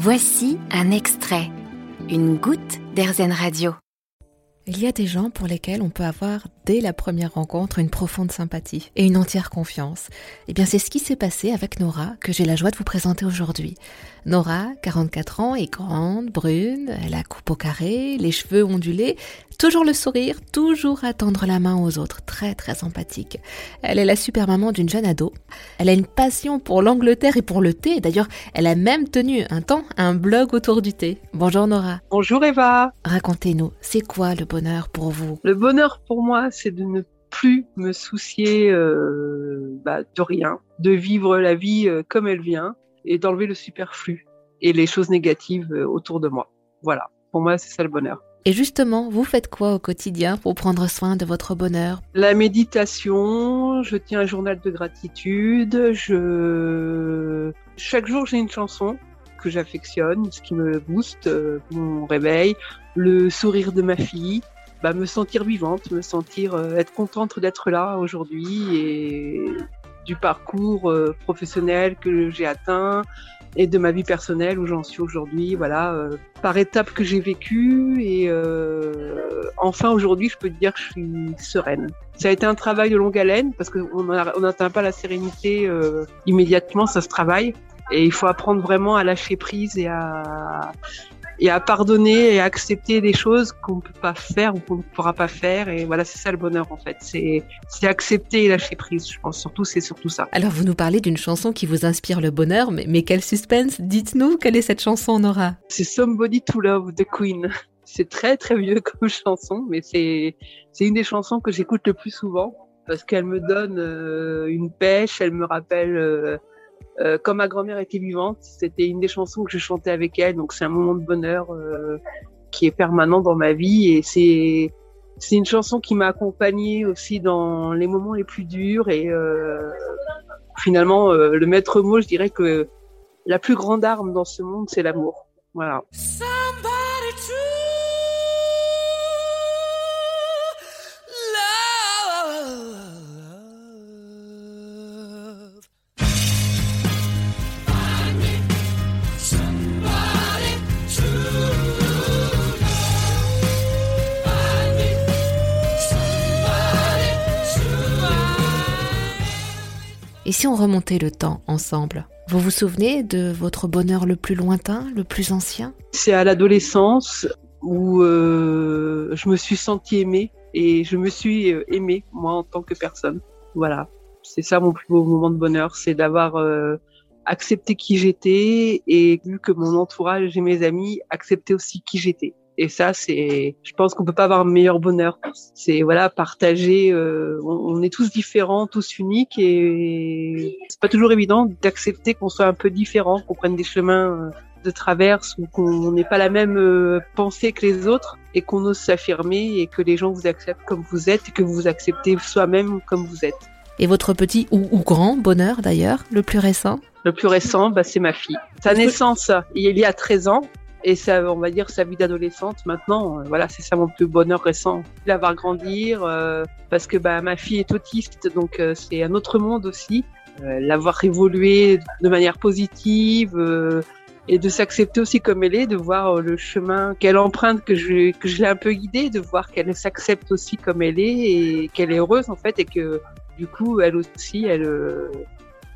Voici un extrait, une goutte d'Airzen Radio. Il y a des gens pour lesquels on peut avoir dès la première rencontre une profonde sympathie et une entière confiance. Eh bien, c'est ce qui s'est passé avec Nora que j'ai la joie de vous présenter aujourd'hui. Nora, 44 ans, est grande, brune, elle a coupe au carré, les cheveux ondulés, toujours le sourire, toujours à tendre la main aux autres, très très empathique. Elle est la super maman d'une jeune ado. Elle a une passion pour l'Angleterre et pour le thé. D'ailleurs, elle a même tenu un temps un blog autour du thé. Bonjour Nora. Bonjour Eva. Racontez-nous, c'est quoi le bonheur pour vous? Le bonheur pour moi, c'est de ne plus me soucier euh, bah, de rien, de vivre la vie euh, comme elle vient et d'enlever le superflu et les choses négatives euh, autour de moi. Voilà, pour moi, c'est ça le bonheur. Et justement, vous faites quoi au quotidien pour prendre soin de votre bonheur? La méditation, je tiens un journal de gratitude, je... chaque jour j'ai une chanson que j'affectionne, ce qui me booste, euh, mon réveil, le sourire de ma fille, bah, me sentir vivante, me sentir euh, être contente d'être là aujourd'hui et du parcours euh, professionnel que j'ai atteint et de ma vie personnelle où j'en suis aujourd'hui, voilà, euh, par étapes que j'ai vécues et euh, enfin aujourd'hui je peux te dire que je suis sereine. Ça a été un travail de longue haleine parce qu'on n'atteint pas la sérénité immédiatement, ça se travaille et il faut apprendre vraiment à lâcher prise et à et à pardonner et à accepter des choses qu'on ne peut pas faire ou qu'on ne pourra pas faire. Et voilà, c'est ça le bonheur en fait. C'est, c'est accepter et lâcher prise. Je pense surtout, c'est surtout ça. Alors, vous nous parlez d'une chanson qui vous inspire le bonheur, mais, mais quel suspense Dites-nous, quelle est cette chanson, Nora? C'est Somebody to Love de Queen. C'est très très vieux comme chanson, mais c'est, c'est une des chansons que j'écoute le plus souvent parce qu'elle me donne euh, une pêche, elle me rappelle euh, euh, comme ma grand-mère était vivante, c'était une des chansons que je chantais avec elle, donc c'est un moment de bonheur euh, qui est permanent dans ma vie et c'est une chanson qui m'a accompagnée aussi dans les moments les plus durs et euh, finalement le maître mot, je dirais que la plus grande arme dans ce monde, c'est l'amour. Voilà. Et si on remontait le temps ensemble Vous vous souvenez de votre bonheur le plus lointain, le plus ancien? C'est à l'adolescence où euh, je me suis sentie aimée et je me suis euh, aimée moi en tant que personne. Voilà, c'est ça mon plus beau moment de bonheur, c'est d'avoir euh, accepté qui j'étais et vu que mon entourage et mes amis acceptaient aussi qui j'étais. Et ça, c'est, je pense qu'on peut pas avoir un meilleur bonheur. C'est voilà, partager. Euh, on, est tous différents, tous uniques, et c'est pas toujours évident d'accepter qu'on soit un peu différent, qu'on prenne des chemins euh, de traverse ou qu'on n'ait pas la même euh, pensée que les autres et qu'on ose s'affirmer et que les gens vous acceptent comme vous êtes et que vous vous acceptez soi-même comme vous êtes. Et votre petit ou, ou grand bonheur d'ailleurs, le plus récent? Le plus récent, bah, c'est ma fille. Sa naissance, il y a 13 ans, et ça, on va dire sa vie d'adolescente maintenant. Euh, voilà, c'est ça mon plus bonheur récent. La voir grandir, euh, parce que bah, ma fille est autiste, donc euh, c'est un autre monde aussi. la voir évoluer de manière positive et de s'accepter aussi comme elle est, de voir le chemin qu'elle emprunte, que je, que je l'ai un peu guidée, de voir qu'elle s'accepte aussi comme elle est et qu'elle est heureuse en fait et que du coup elle aussi elle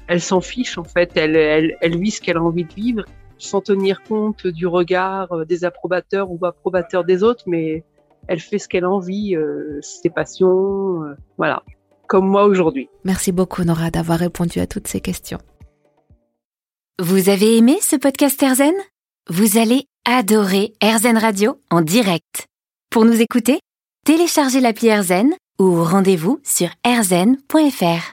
elle s'en fiche en fait, elle, elle, elle vit ce qu'elle a envie de vivre sans tenir compte du regard euh, des approbateurs ou approbateurs des autres, mais elle fait ce qu'elle a envie, euh, ses passions, euh, voilà, comme moi aujourd'hui. Merci beaucoup Nora d'avoir répondu à toutes ces questions. Vous avez aimé ce podcast Erzen Vous allez adorer Erzen Radio en direct. Pour nous écouter, téléchargez l'appli Erzen ou rendez-vous sur erzen.fr.